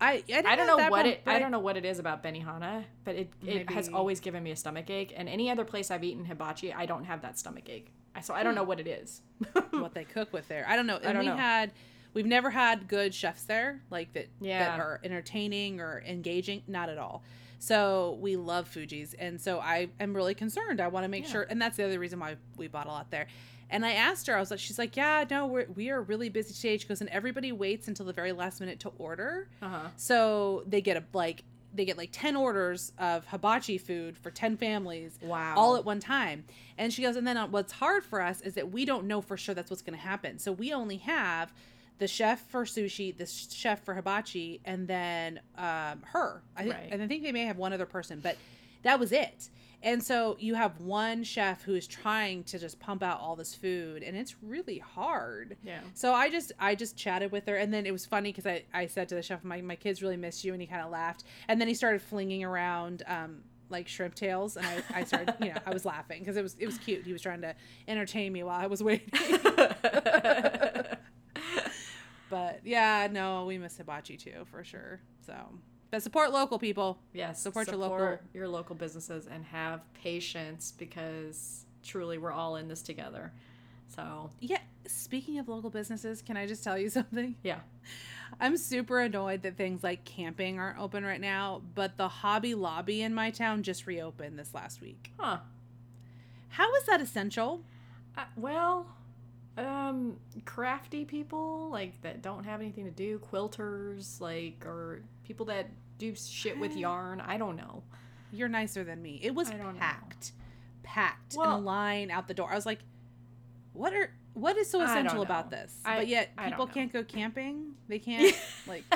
I I, I don't know what problem, it. I don't know what it is about Benihana, but it it has always given me a stomach ache. And any other place I've eaten hibachi, I don't have that stomach ache. I- So I don't hmm. know what it is. what they cook with there. I don't know. And don't we know. had we've never had good chefs there, like that Yeah. that are entertaining or engaging. Not at all. So we love Fuji's, and so I am really concerned. I want to make Yeah. sure, and that's the other reason why we bought a lot there. And I asked her, I was like, she's like, yeah, no, we're we are really busy today. She goes, and everybody waits until the very last minute to order. Uh huh. So they get a like they get like 10 orders of hibachi food for 10 families Wow. all at one time and she goes and then uh, what's hard for us is that we don't know for sure that's what's going to happen so we only have the chef for sushi the chef for hibachi and then um, her I think, Right. and i think they may have one other person but that was it and so you have one chef who is trying to just pump out all this food and it's really hard Yeah. so I just I just chatted with her, and then it was funny because I I said to the chef, my my kids really miss you, and he kind of laughed, and then he started flinging around um like shrimp tails, and I I started you know I was laughing because it was it was cute. He was trying to entertain me while I was waiting. but yeah, no, we miss hibachi too for sure. So, but support local people. Yes. Support your local- your local businesses and have patience because truly we're all in this together. So Yeah. Speaking of local businesses, can I just tell you something? yeah. I'm super annoyed that things like camping aren't open right now, but the Hobby Lobby in my town just reopened this last week. Huh. How is that essential? Uh, well, um, crafty people like that don't have anything to do, quilters, like or people that do shit with yarn. I don't know. You're nicer than me. It was don't know. packed, packed in a line out the door. I was like, "What are what is so essential about this?" I- but yet people can't go camping. They can't like.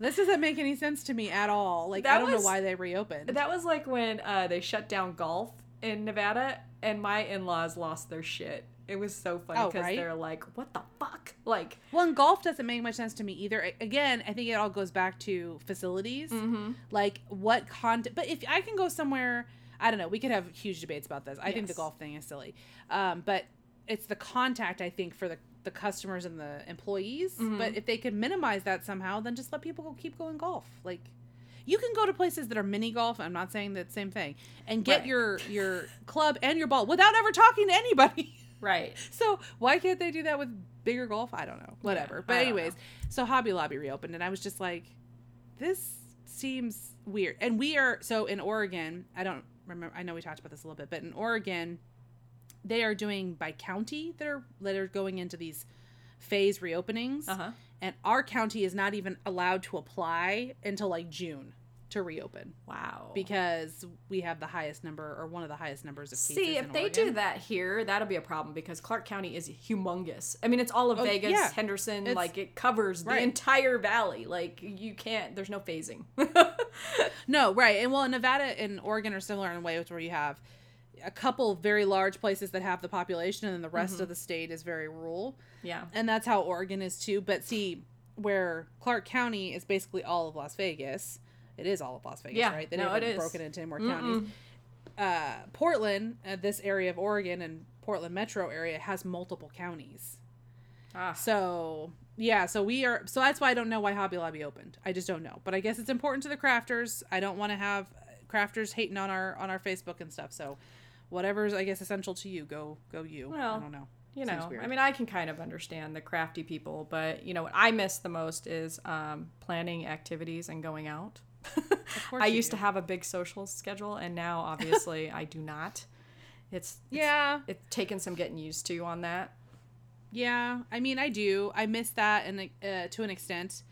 This doesn't make any sense to me at all. Like I don't was- know why they reopened. that was like when uh, they shut down golf in Nevada, and my in-laws lost their shit. It was so funny Oh, because right? they're like, "What the fuck?" Like, well, and golf doesn't make much sense to me either. Again, I think it all goes back to facilities. mm-hmm. like what content but if i can go somewhere i don't know we could have huge debates about this i think the golf thing is silly um, but it's the contact i think for the the customers and the employees. Mm-hmm. But if they could minimize that somehow, then just let people go keep going golf. Like you can go to places that are mini golf. I'm not saying that same thing, and get Right. your your club and your ball without ever talking to anybody. Right. So why can't they do that with bigger golf? I don't know. Whatever. but I don't anyways, so Hobby Lobby reopened, and I was just like, this seems weird. And we are so in Oregon. I don't remember. I know we talked about this a little bit, but in Oregon, they are doing by county that are that are going into these phase reopenings, Uh huh. and our county is not even allowed to apply until like June to reopen Wow. because we have the highest number or one of the highest numbers of cases. See, if they do that here, that'll be a problem because Clark County is humongous. I mean, it's all of Oh, Vegas, yeah. Henderson, It's- like it covers the entire valley. Like you can't. There's no phasing. No, right. And well, Nevada and Oregon are similar in a way where you have a couple very large places that have the population and then the rest mm-hmm. of the state is very rural. yeah. And that's how Oregon is too. But see, where Clark County is basically all of Las Vegas, it is all of Las Vegas, Yeah, right? They no, it is. broken into any more counties. Uh, Portland, uh, this area of Oregon and Portland metro area has multiple counties. Ah. So yeah, so we are. So that's why I don't know why Hobby Lobby opened. I just don't know. But I guess it's important to the crafters. I don't want to have crafters hating on our on our Facebook and stuff. So whatever's I guess essential to you, go go you. Well, I don't know. you know i mean i can kind of understand the crafty people but you know what i miss the most is um, planning activities and going out i used do. to have a big social schedule and now obviously i do not it's Yeah, it's taken some getting used to on that yeah. I mean, I do. I miss that and uh, to an extent,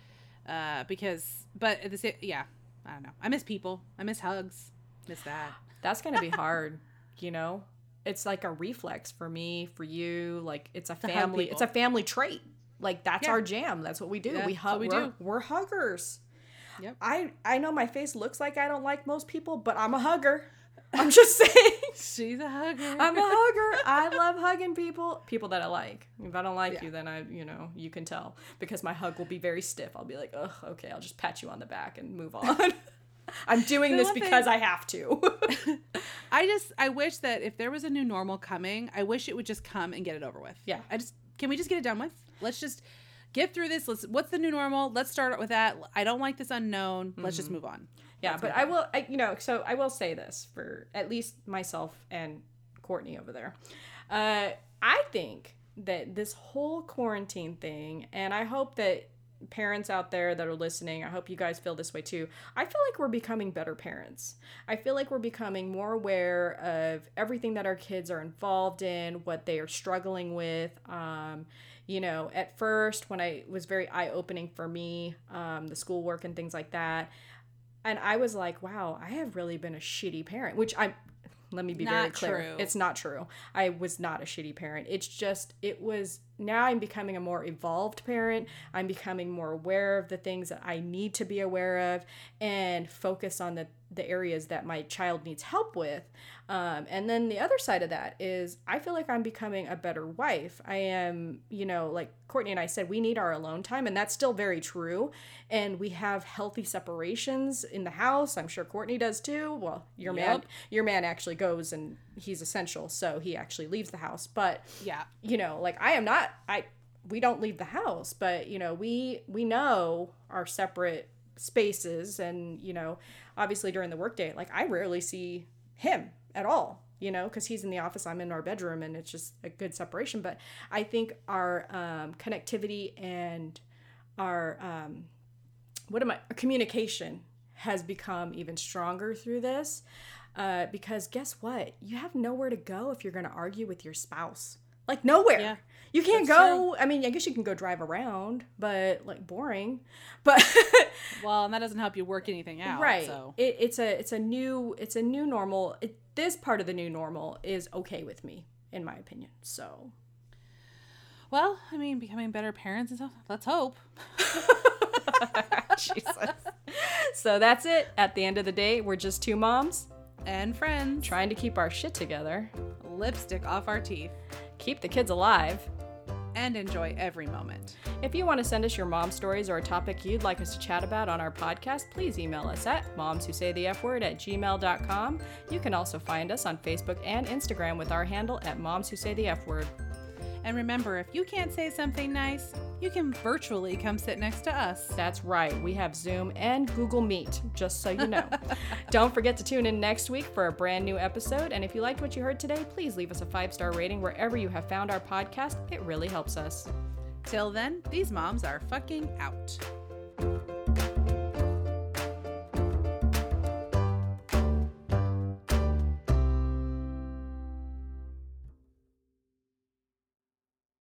uh, because but at the same, yeah. I don't know. I miss people. I miss hugs. Miss that. that's gonna be hard you know it's like a reflex for me for you like it's a hug family it's a family trait like that's Yeah. our jam that's what we do Yeah, we hug we we're, do. we're huggers Yep. i i know my face looks like i don't like most people but i'm a hugger i'm just saying She's a hugger. I'm a hugger. I love hugging people, people that I like. If I don't like Yeah. you, then I, you know, you can tell because my hug will be very stiff. I'll be like, ugh, okay, I'll just pat you on the back and move on. I'm doing The this because thing- I have to. I just I wish that if there was a new normal coming, I wish it would just come and get it over with. Yeah. I just can we just get it done with? Let's just get through this. Let's what's the new normal? Let's start with that. I don't like this unknown. Let's just move on. yeah, but I will, I, you know, so I will say this for at least myself and Courtney over there. Uh, I think that this whole quarantine thing, and I hope that parents out there that are listening, I hope you guys feel this way too. I feel like we're becoming better parents. I feel like we're becoming more aware of everything that our kids are involved in, what they are struggling with. Um, you know, at first, when I was very eye opening for me, um, the schoolwork and things like that. And I was like, wow, I have really been a shitty parent, which I, let me be very clear. true. It's not true. I was not a shitty parent. It's just, it was, now I'm becoming a more evolved parent. I'm becoming more aware of the things that I need to be aware of and focus on the, the areas that my child needs help with. Um, and then the other side of that is I feel like I'm becoming a better wife. I am, you know, like Courtney and I said, we need our alone time, and that's still very true. And we have healthy separations in the house. I'm sure Courtney does too. Well, your man, your man actually goes and he's essential, so he actually leaves the house. But Yeah. you know, like I am not. I we don't leave the house, but you know, we we know our separate spaces, and you know, obviously during the workday, like I rarely see him at all. You know, because he's in the office, I'm in our bedroom, and it's just a good separation. But I think our um, connectivity and our um, what am I communication has become even stronger through this. Uh, because guess what? You have nowhere to go if you're going to argue with your spouse. Like nowhere. Yeah, you can't that's go. I mean, I guess you can go drive around, but like boring. But Well, and that doesn't help you work anything out. right, So it, it's a it's a new it's a new normal. It, this part of the new normal is okay with me, in my opinion. So well, I mean, becoming better parents and stuff. Let's hope. Jesus. So that's it. At the end of the day, we're just two moms And friends, trying to keep our shit together, lipstick off our teeth, keep the kids alive. And enjoy every moment. If you want to send us your mom stories or a topic you'd like us to chat about on our podcast, please email us at moms who say the F word at gmail.com. You can also find us on Facebook and Instagram with our handle at moms who say the F word. And remember, if you can't say something nice, you can virtually come sit next to us. That's right. We have Zoom and Google Meet, just so you know. Don't forget to tune in next week for a brand new episode. And if you liked what you heard today, please leave us a five star rating wherever you have found our podcast. It really helps us. Till then, these moms are fucking out.